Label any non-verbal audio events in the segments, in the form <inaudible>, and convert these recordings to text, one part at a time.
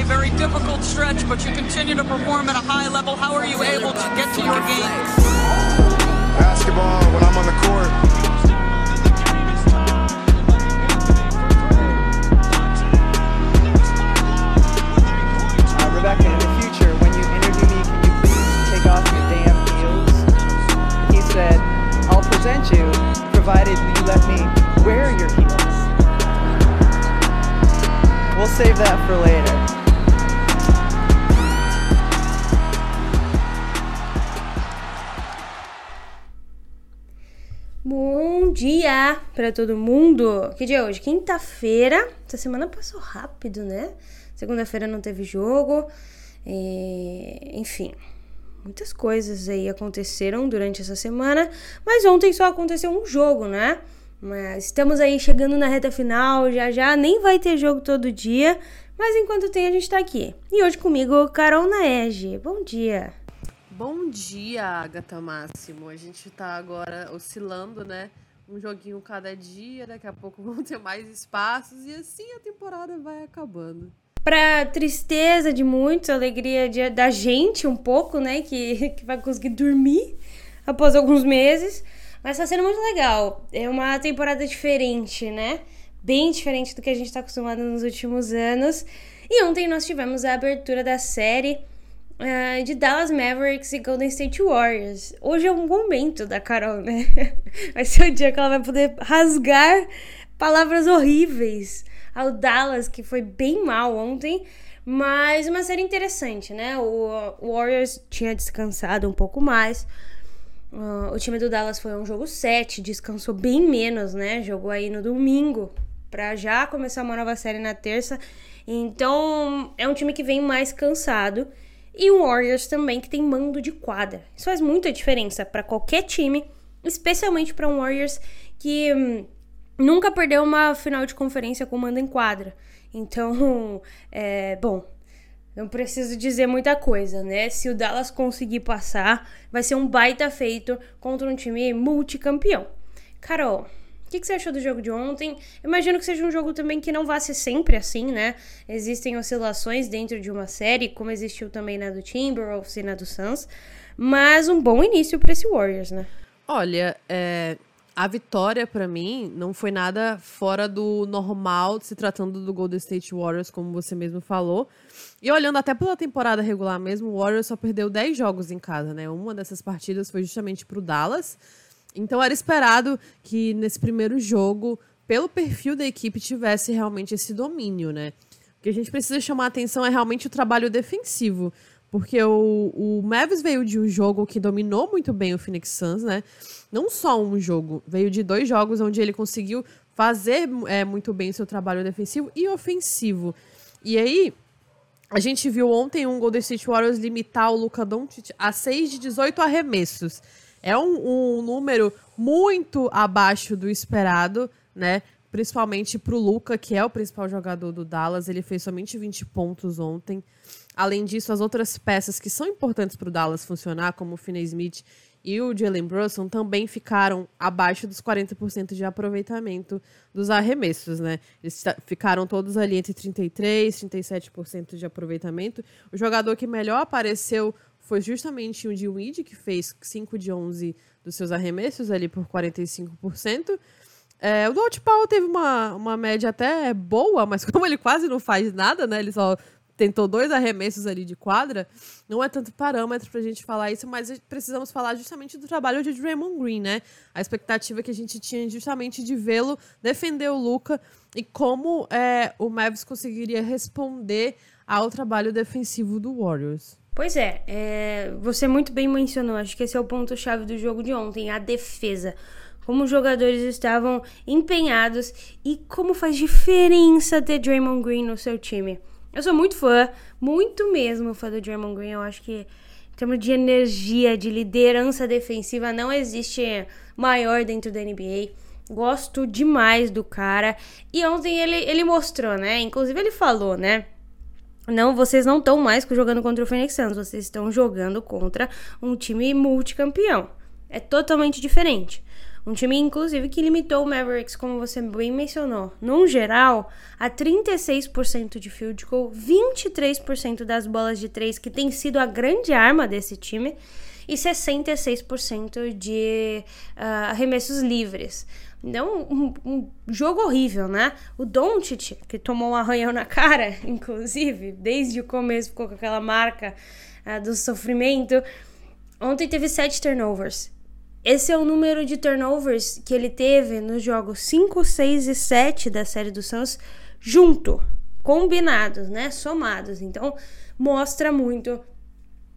a very difficult stretch, but you continue to perform at a high level. How are you able to get to your game? Basketball, when I'm on the court, Rebecca, in the future, when you interview me, can you please take off your damn heels? He said, I'll present you, provided you let me wear your heels. We'll save that for later. Bom dia para todo mundo. Que dia é hoje? Quinta-feira. Essa semana passou rápido, né? Segunda-feira não teve jogo. E, enfim, muitas coisas aí aconteceram durante essa semana. Mas ontem só aconteceu um jogo, né? Mas estamos aí chegando na reta final. Já já nem vai ter jogo todo dia. Mas enquanto tem, a gente tá aqui. E hoje comigo, Carol Naege. Bom dia. Bom dia, Agatha Máximo. A gente tá agora oscilando, né? Um joguinho cada dia, daqui a pouco <laughs> vão ter mais espaços e assim a temporada vai acabando. Pra tristeza de muitos, alegria de, da gente um pouco, né? Que, <laughs> que vai conseguir dormir após alguns meses. Mas tá sendo muito legal. É uma temporada diferente, né? Bem diferente do que a gente tá acostumado nos últimos anos. E ontem nós tivemos a abertura da série uh, de Dallas Mavericks e Golden State Warriors. Hoje é um momento da Carol, né? <laughs> Vai ser o dia que ela vai poder rasgar palavras horríveis ao Dallas, que foi bem mal ontem. Mas uma série interessante, né? O Warriors tinha descansado um pouco mais. Uh, o time do Dallas foi um jogo 7, descansou bem menos, né? Jogou aí no domingo para já começar uma nova série na terça. Então, é um time que vem mais cansado e o Warriors também que tem mando de quadra. Isso faz muita diferença para qualquer time, especialmente para um Warriors que hum, nunca perdeu uma final de conferência com mando em quadra. Então, <laughs> é, bom, não preciso dizer muita coisa, né? Se o Dallas conseguir passar, vai ser um baita feito contra um time multicampeão. Carol, o que, que, você achou do jogo de ontem? Imagino que seja um jogo também que não vá ser sempre assim, né? Existem oscilações dentro de uma série, como existiu também na do Timberwolves e na do Suns. Mas um bom início para esse Warriors, né? Olha, é, a vitória para mim não foi nada fora do normal, se tratando do Golden State Warriors, como você mesmo falou. E olhando até pela temporada regular mesmo, o Warriors só perdeu 10 jogos em casa, né? Uma dessas partidas foi justamente pro Dallas. Então era esperado que nesse primeiro jogo, pelo perfil da equipe, tivesse realmente esse domínio, né? O que a gente precisa chamar atenção é realmente o trabalho defensivo. Porque o, o Mavis veio de um jogo que dominou muito bem o Phoenix Suns, né? Não só um jogo, veio de dois jogos onde ele conseguiu fazer é, muito bem o seu trabalho defensivo e ofensivo. E aí, a gente viu ontem um Golden State Warriors limitar o Luka Doncic a 6 de 18 arremessos. É um, um número muito abaixo do esperado, né? Principalmente para o Luca, que é o principal jogador do Dallas. Ele fez somente 20 pontos ontem. Além disso, as outras peças que são importantes para o Dallas funcionar, como o Finney Smith e o Jalen Brunson, também ficaram abaixo dos 40% de aproveitamento dos arremessos, né? Eles ficaram todos ali entre 33% e 37% de aproveitamento. O jogador que melhor apareceu foi justamente o de Weed, que fez 5 de 11 dos seus arremessos ali por 45%. É, o Dwight Powell teve uma, uma média até boa, mas <laughs> como ele quase não faz nada, né? Ele só tentou dois arremessos ali de quadra, não é tanto parâmetro pra gente falar isso, mas precisamos falar justamente do trabalho de Draymond Green, né? A expectativa que a gente tinha justamente de vê-lo defender o Luca e como é, o Mavis conseguiria responder ao trabalho defensivo do Warriors. Pois é, é, você muito bem mencionou, acho que esse é o ponto-chave do jogo de ontem, a defesa. Como os jogadores estavam empenhados e como faz diferença ter Draymond Green no seu time. Eu sou muito fã, muito mesmo fã do Draymond Green. Eu acho que em termos de energia, de liderança defensiva, não existe maior dentro da NBA. Gosto demais do cara. E ontem ele, ele mostrou, né? Inclusive ele falou, né? Não, vocês não estão mais jogando contra o Phoenix Suns, vocês estão jogando contra um time multicampeão. É totalmente diferente. Um time, inclusive, que limitou o Mavericks, como você bem mencionou, num geral, a 36% de field goal, 23% das bolas de três, que tem sido a grande arma desse time, e 66% de uh, arremessos livres. Então, um, um, jogo horrível, né? O Doncic, que tomou um arranhão na cara, <laughs> inclusive, desde o começo ficou com aquela marca uh, do sofrimento. Ontem teve sete turnovers. Esse é o número de turnovers que ele teve nos jogos 5, 6 e 7 da série do Suns junto, combinados, né? Somados. Então, mostra muito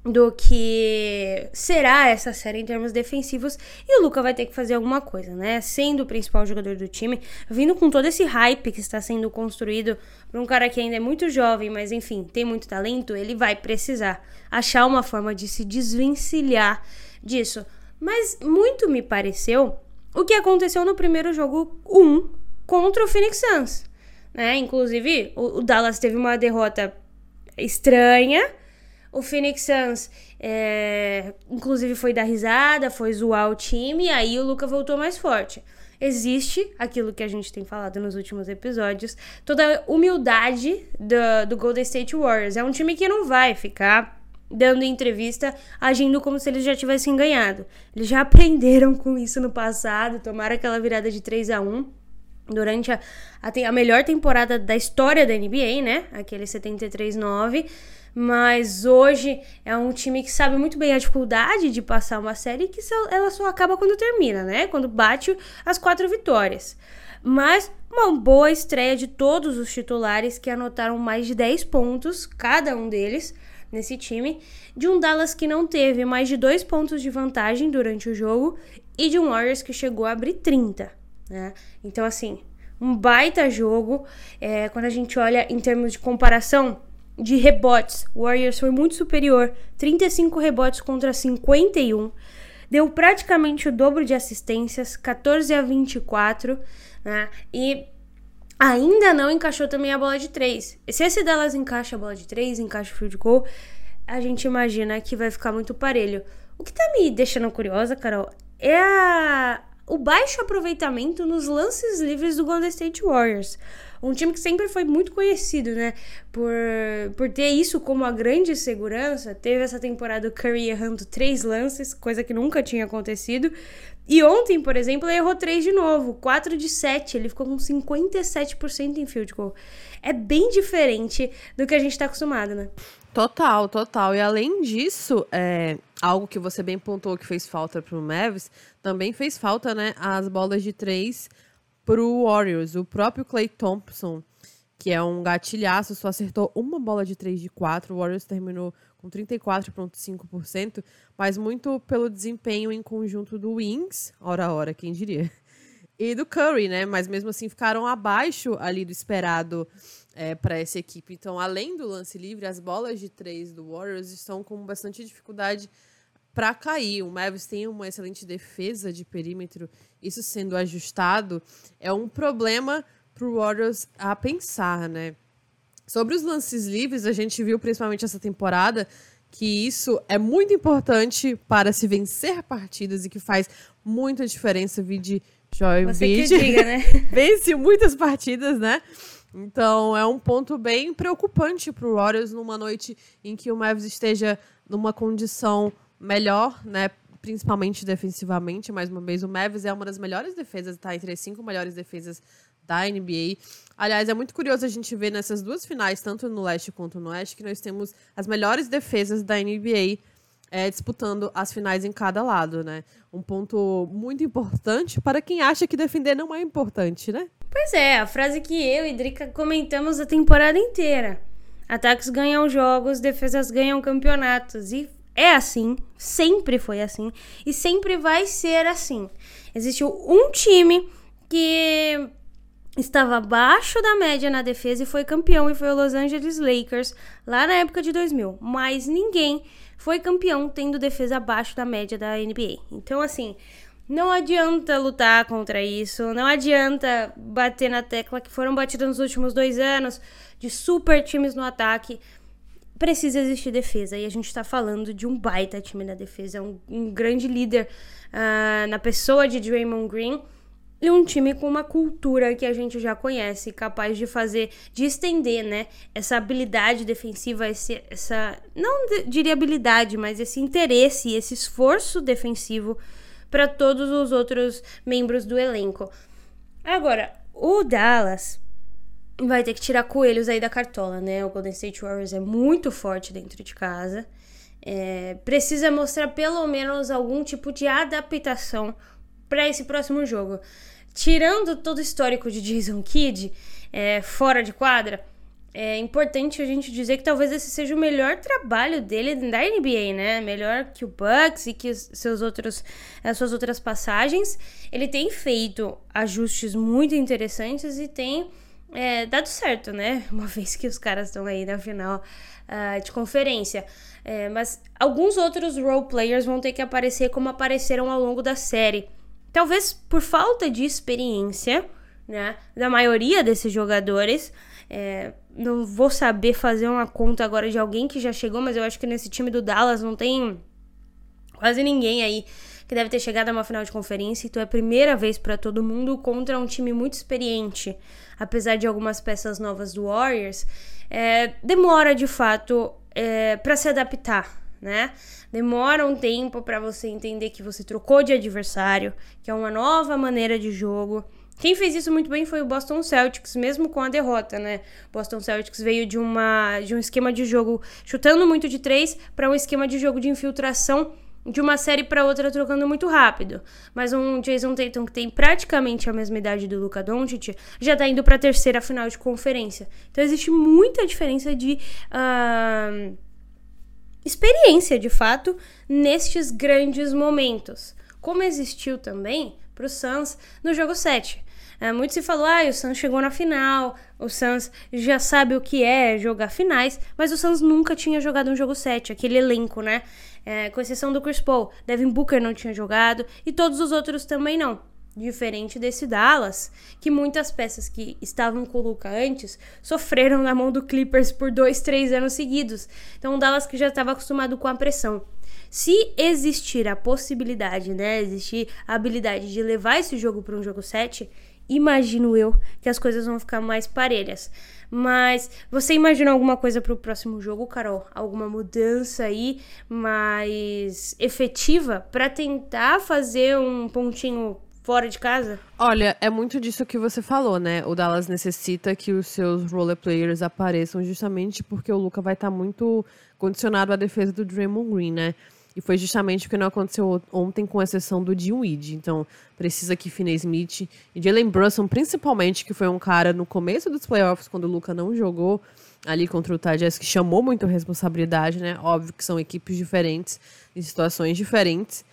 do que será essa série em termos defensivos e o Luca vai ter que fazer alguma coisa, né? Sendo o principal jogador do time, vindo com todo esse hype que está sendo construído para um cara que ainda é muito jovem, mas enfim, tem muito talento, ele vai precisar achar uma forma de se desvencilhar disso. Mas muito me pareceu o que aconteceu no primeiro jogo 1 contra o Phoenix Suns, né? Inclusive, o, o Dallas teve uma derrota estranha, o Phoenix Suns, é, inclusive, foi dar risada, foi zoar o time, e aí o Luca voltou mais forte. Existe aquilo que a gente tem falado nos últimos episódios, toda a humildade do, do Golden State Warriors. É um time que não vai ficar dando entrevista, agindo como se eles já tivessem ganhado. Eles já <laughs> aprenderam com isso no passado, tomaram aquela virada de 3 a 1 durante a, a, a melhor temporada da história da NBA, né? Aquele 73-9 mas hoje é um time que sabe muito bem a dificuldade de passar uma série que ela só acaba quando termina, né? Quando bate as quatro vitórias. Mas uma boa estreia de todos os titulares que anotaram mais de 10 pontos, cada um deles, nesse time, de um Dallas que não teve mais de dois pontos de vantagem durante o jogo e de um Warriors que chegou a abrir 30, né? Então, assim, um baita jogo. É, quando a gente olha em termos de comparação, de rebotes. Warriors foi muito superior, 35 rebotes contra 51. Deu praticamente o dobro de assistências, 14 a 24, né? E ainda não encaixou também a bola de 3. Se esse Dallas encaixa a bola de 3, encaixa o field goal, a gente imagina que vai ficar muito parelho. O que tá me deixando curiosa, Carol, é a... o baixo aproveitamento nos lances livres do Golden State Warriors. Um time que sempre foi muito conhecido, né? Por, por ter isso como a grande segurança. Teve essa temporada o Curry errando três lances, coisa que nunca tinha acontecido. E ontem, por exemplo, ele errou três de novo, 4 de 7. Ele ficou com 57% em field goal. É bem diferente do que a gente tá acostumado, né? Total, total. E além disso, é, algo que você bem pontuou que fez falta pro Mavis, também fez falta, né? As bolas de três pro Warriors. O próprio Clay Thompson, que é um gatilhaço, só acertou uma bola de 3 de 4. O Warriors terminou com 34,5%, mas muito pelo desempenho em conjunto do Wings, hora a hora, quem diria. E do Curry, né? Mas mesmo assim ficaram abaixo ali do esperado é, para essa equipe. Então, além do lance livre, as bolas de três do Warriors estão com bastante dificuldade para cair. O Mavis tem uma excelente defesa de perímetro, isso sendo ajustado é um problema para o Warriors a pensar, né? Sobre os lances livres, a gente viu principalmente essa temporada que isso é muito importante para se vencer partidas e que faz muita diferença. Vide Joy Você que diga, né? <laughs> Vence muitas partidas, né? Então é um ponto bem preocupante para o Warriors numa noite em que o Mavis esteja numa condição melhor, né? Principalmente defensivamente, mais uma vez, o Mavis é uma das melhores defesas, tá entre as cinco melhores defesas da NBA. Aliás, é muito curioso a gente ver nessas duas finais, tanto no leste quanto no oeste, que nós temos as melhores defesas da NBA é, disputando as finais em cada lado, né? Um ponto muito importante para quem acha que defender não é importante, né? Pois é, a frase que eu e Drica comentamos a temporada inteira. Ataques ganham jogos, defesas ganham campeonatos. E é assim, sempre foi assim e sempre vai ser assim. Existiu um time que estava abaixo da média na defesa e foi campeão e foi o Los Angeles Lakers lá na época de 2000, mas ninguém foi campeão tendo defesa abaixo da média da NBA. Então assim, não adianta lutar contra isso, não adianta bater na tecla que foram batidas nos últimos dois anos de super times no ataque precisa existir defesa. E a gente tá falando de um baita time na defesa, um, um grande líder uh, na pessoa de Draymond Green e um time com uma cultura que a gente já conhece, capaz de fazer, de estender, né, essa habilidade defensiva, esse, essa, não diria habilidade, mas esse interesse, esse esforço defensivo para todos os outros membros do elenco. Agora, o Dallas vai ter que tirar coelhos aí da cartola, né? O Golden State Warriors é muito forte dentro de casa. É, precisa mostrar pelo menos algum tipo de adaptação para esse próximo jogo tirando todo o histórico de Jason Kidd é, fora de quadra, é importante a gente dizer que talvez esse seja o melhor trabalho dele da NBA, né? Melhor que o Bucks e que seus outros, as suas outras passagens. Ele tem feito ajustes muito interessantes e tem é, dado certo, né? <laughs> Uma vez que os caras estão aí na final uh, de conferência. É, mas alguns outros role players vão ter que aparecer como apareceram ao longo da série. Talvez por falta de experiência, né, da maioria desses jogadores. É, não vou saber fazer uma conta agora de alguém que já chegou, mas eu acho que nesse time do Dallas não tem quase ninguém aí que deve ter chegado a uma final de conferência. Então é a primeira vez para todo mundo contra um time muito experiente, apesar de algumas peças novas do Warriors. É, demora de fato é, para se adaptar, né? Demora um tempo para você entender que você trocou de adversário, que é uma nova maneira de jogo. Quem fez isso muito bem foi o Boston Celtics, mesmo com a derrota, né? Boston Celtics veio de uma de um esquema de jogo chutando muito de três para um esquema de jogo de infiltração de uma série para outra trocando muito rápido. Mas um Jason Tatum que tem praticamente a mesma idade do Luka Doncic já tá indo para a terceira final de conferência. Então existe muita diferença de uh experiência de fato nestes grandes momentos, como existiu também para o Suns no jogo 7. É, muito se falou, ah, o Suns chegou na final, o Suns já sabe o que é jogar finais, mas o Suns nunca tinha jogado um jogo 7, aquele elenco, né? É, com exceção do Chris Paul, Devin Booker não tinha jogado e todos os outros também não. Diferente desse Dallas, que muitas peças que estavam com o Luca antes sofreram na mão do Clippers por dois, três anos seguidos. Então, o Dallas que já estava acostumado com a pressão. Se existir a possibilidade, né, existir a habilidade de levar esse jogo para um jogo 7, imagino eu que as coisas vão ficar mais parelhas. Mas você imagina alguma coisa para o próximo jogo, Carol? Alguma mudança aí mais efetiva para tentar fazer um pontinho fora de casa? Olha, é muito disso que você falou, né? O Dallas necessita que os seus role players apareçam justamente porque o Luca vai estar tá muito condicionado à defesa do Draymond Green, né? E foi justamente o que não aconteceu ontem, com exceção do Weed. Então, precisa que Finney Smith e Jalen Brunson, principalmente, que foi um cara no começo dos playoffs, quando o Luca não jogou ali contra o Tajaz, que chamou muito responsabilidade, né? Óbvio que são equipes diferentes, em situações diferentes.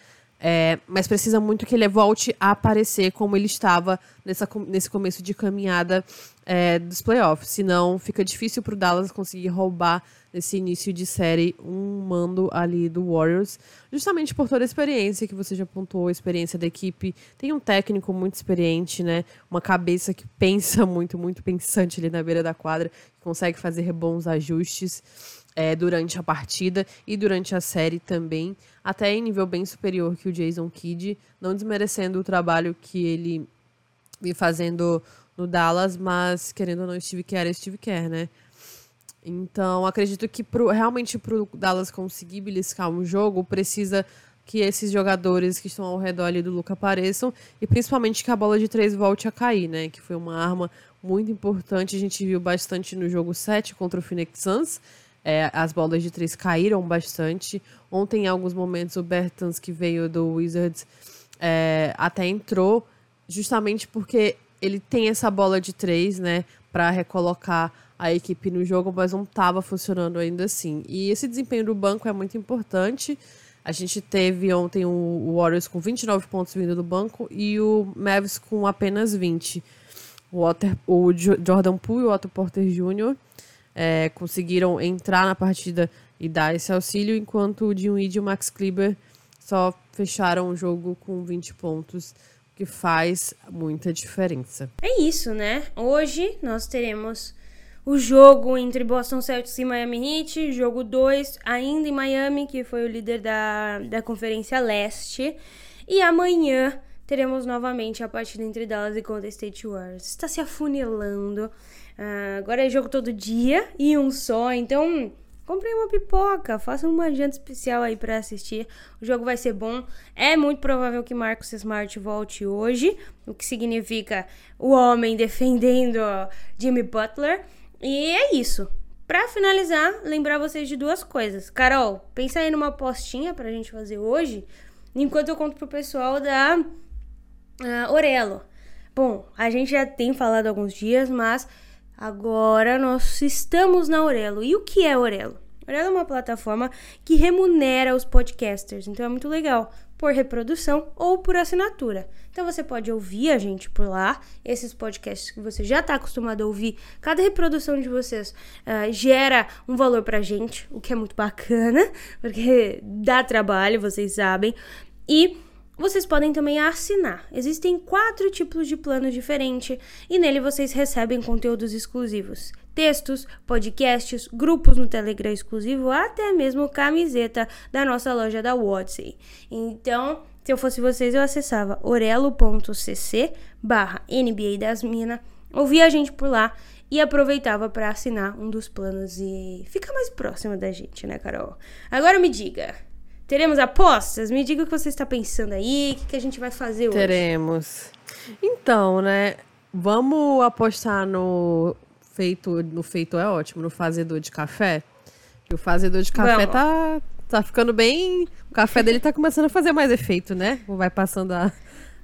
É, mas precisa muito que ele volte a aparecer como ele estava nessa, nesse começo de caminhada é, dos playoffs. Senão fica difícil para o Dallas conseguir roubar nesse início de série um mando ali do Warriors. Justamente por toda a experiência que você já apontou, a experiência da equipe. Tem um técnico muito experiente, né? Uma cabeça que pensa <laughs> muito, muito pensante ali na beira da quadra, que consegue fazer bons ajustes é, durante a partida e durante a série também, até em nível bem superior que o Jason Kidd, não desmerecendo o trabalho que ele vem fazendo no Dallas, mas querendo ou não, Steve Kerr é Steve Kerr, né? Então, acredito que pro, realmente para o Dallas conseguir beliscar um jogo, precisa que esses jogadores que estão ao redor ali do Luca apareçam e principalmente que a bola de três volte a cair, né? Que foi uma arma muito importante, a gente viu bastante no jogo 7 contra o Phoenix Suns é, as bolas de três caíram bastante. Ontem, em alguns momentos, o Bertans, que veio do Wizards, é, até entrou, justamente porque ele tem essa bola de três, né, para recolocar a equipe no jogo, mas não estava funcionando ainda assim. E esse desempenho do banco é muito importante. A gente teve ontem o Warriors com 29 pontos vindo do banco e o Mavs com apenas 20. O, Water, o Jordan Poole e o Otto Porter Jr é, conseguiram entrar na partida e dar esse auxílio, enquanto o Dinwiddie e o Max Kleber só fecharam o jogo com 20 pontos, que faz muita diferença. É isso, né? Hoje nós teremos o jogo entre Boston Celtics e Miami Heat, jogo 2, ainda em Miami, que foi o líder da, da Conferência Leste. E amanhã teremos novamente a partida entre Dallas e Golden State Warriors. Está se afunilando. Ah, agora é jogo todo dia e um só, então comprei uma pipoca, faça uma janta especial aí para assistir. O jogo vai ser bom. É muito provável que Marcus Smart volte hoje, o que significa o homem defendendo Jimmy Butler. E é isso. Pra finalizar, lembrar vocês de duas coisas. Carol, pensa aí numa postinha pra gente fazer hoje, enquanto eu conto pro pessoal da uh, Orelo. Bom, a gente já tem falado alguns dias, mas agora nós estamos na Orelo. E o que é Orelo? Orelo é uma plataforma que remunera os podcasters, então é muito legal, por reprodução ou por assinatura. Então você pode ouvir a gente por lá, esses podcasts que você já está acostumado a ouvir. Cada reprodução de vocês uh, gera um valor pra gente, o que é muito bacana, <laughs> porque dá trabalho, vocês sabem. E vocês podem também assinar. Existem quatro tipos de planos diferentes e nele vocês recebem conteúdos exclusivos. Textos, podcasts, grupos no Telegram exclusivo, até mesmo camiseta da nossa loja da Watson. Então, se eu fosse vocês, eu acessava orelo.cc barra NBA das Minas, ouvia a gente por lá e aproveitava para assinar um dos planos e ficar mais próximo da gente, né, Carol? Agora me diga, Teremos apostas? Me diga o que você está pensando aí, o que, que a gente vai fazer hoje. Teremos. Então, né? Vamos apostar no feito. No feito é ótimo, no fazedor de café. Que o fazedor de café tá, tá ficando bem. O café dele tá começando a fazer mais efeito, né? Vai passando a,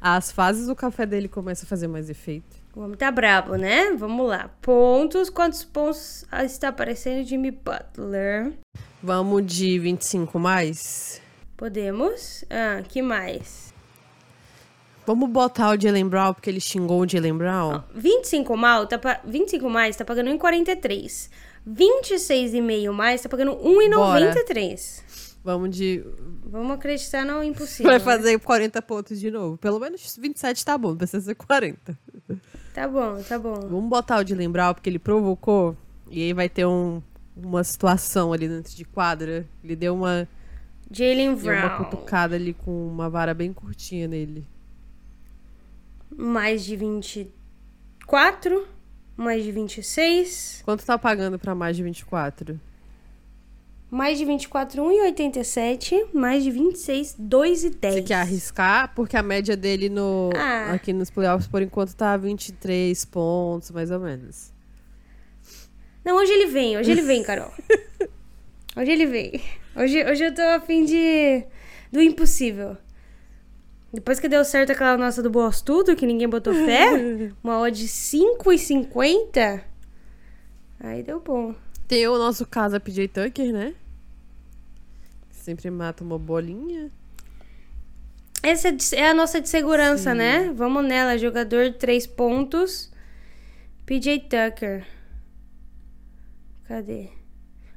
as fases, o café dele começa a fazer mais efeito. O homem tá brabo, né? Vamos lá. Pontos. Quantos pontos está aparecendo Jimmy Butler? Vamos de 25 mais? Podemos. Ah, que mais? Vamos botar o Jalen Brown, porque ele xingou o Jalen Brown? 25 mal, tá pa... 25 mais tá pagando 1,43. 26,5 mais tá pagando 1,93. Vamos de. Vamos acreditar no impossível. Vai fazer né? 40 pontos de novo. Pelo menos 27 tá bom, precisa ser 40. Tá bom, tá bom. Vamos botar o de lembrar, porque ele provocou. E aí vai ter um, uma situação ali dentro de quadra. Ele deu uma. Jalen Brown. Deu uma cutucada ali com uma vara bem curtinha nele. Mais de 24. Mais de 26. Quanto tá pagando pra mais de 24? Mais de 24, 1,87. Mais de 26, 2,10. Você quer arriscar? Porque a média dele no, ah. aqui nos playoffs, por enquanto, tá 23 pontos, mais ou menos. Não, hoje ele vem, hoje ele vem, <laughs> Carol. hoje ele vem. Hoje, hoje eu tô a fim de. do impossível. Depois que deu certo aquela nossa do Boss Tudo, que ninguém botou fé, <laughs> uma odd de 5,50. Aí deu bom. Tem o nosso casa PJ Tucker, né? Sempre mata uma bolinha. Essa é a nossa de segurança, Sim. né? Vamos nela. Jogador de 3 pontos. PJ Tucker. Cadê?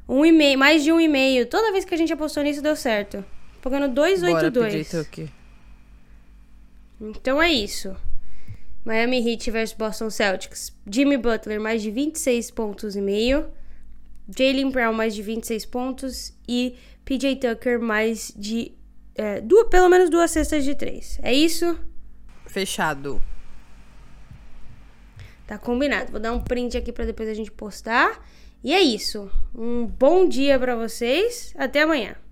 Um e meio, mais de um e meio. Toda vez que a gente apostou nisso deu certo. Pagando 282. Então é isso. Miami Heat versus Boston Celtics. Jimmy Butler mais de 26 pontos e meio. Jalen Brown mais de 26 pontos e PJ Tucker mais de é, duas, pelo menos duas cestas de três. É isso? Fechado. Tá combinado. Vou dar um print aqui para depois a gente postar. E é isso. Um bom dia para vocês. Até amanhã.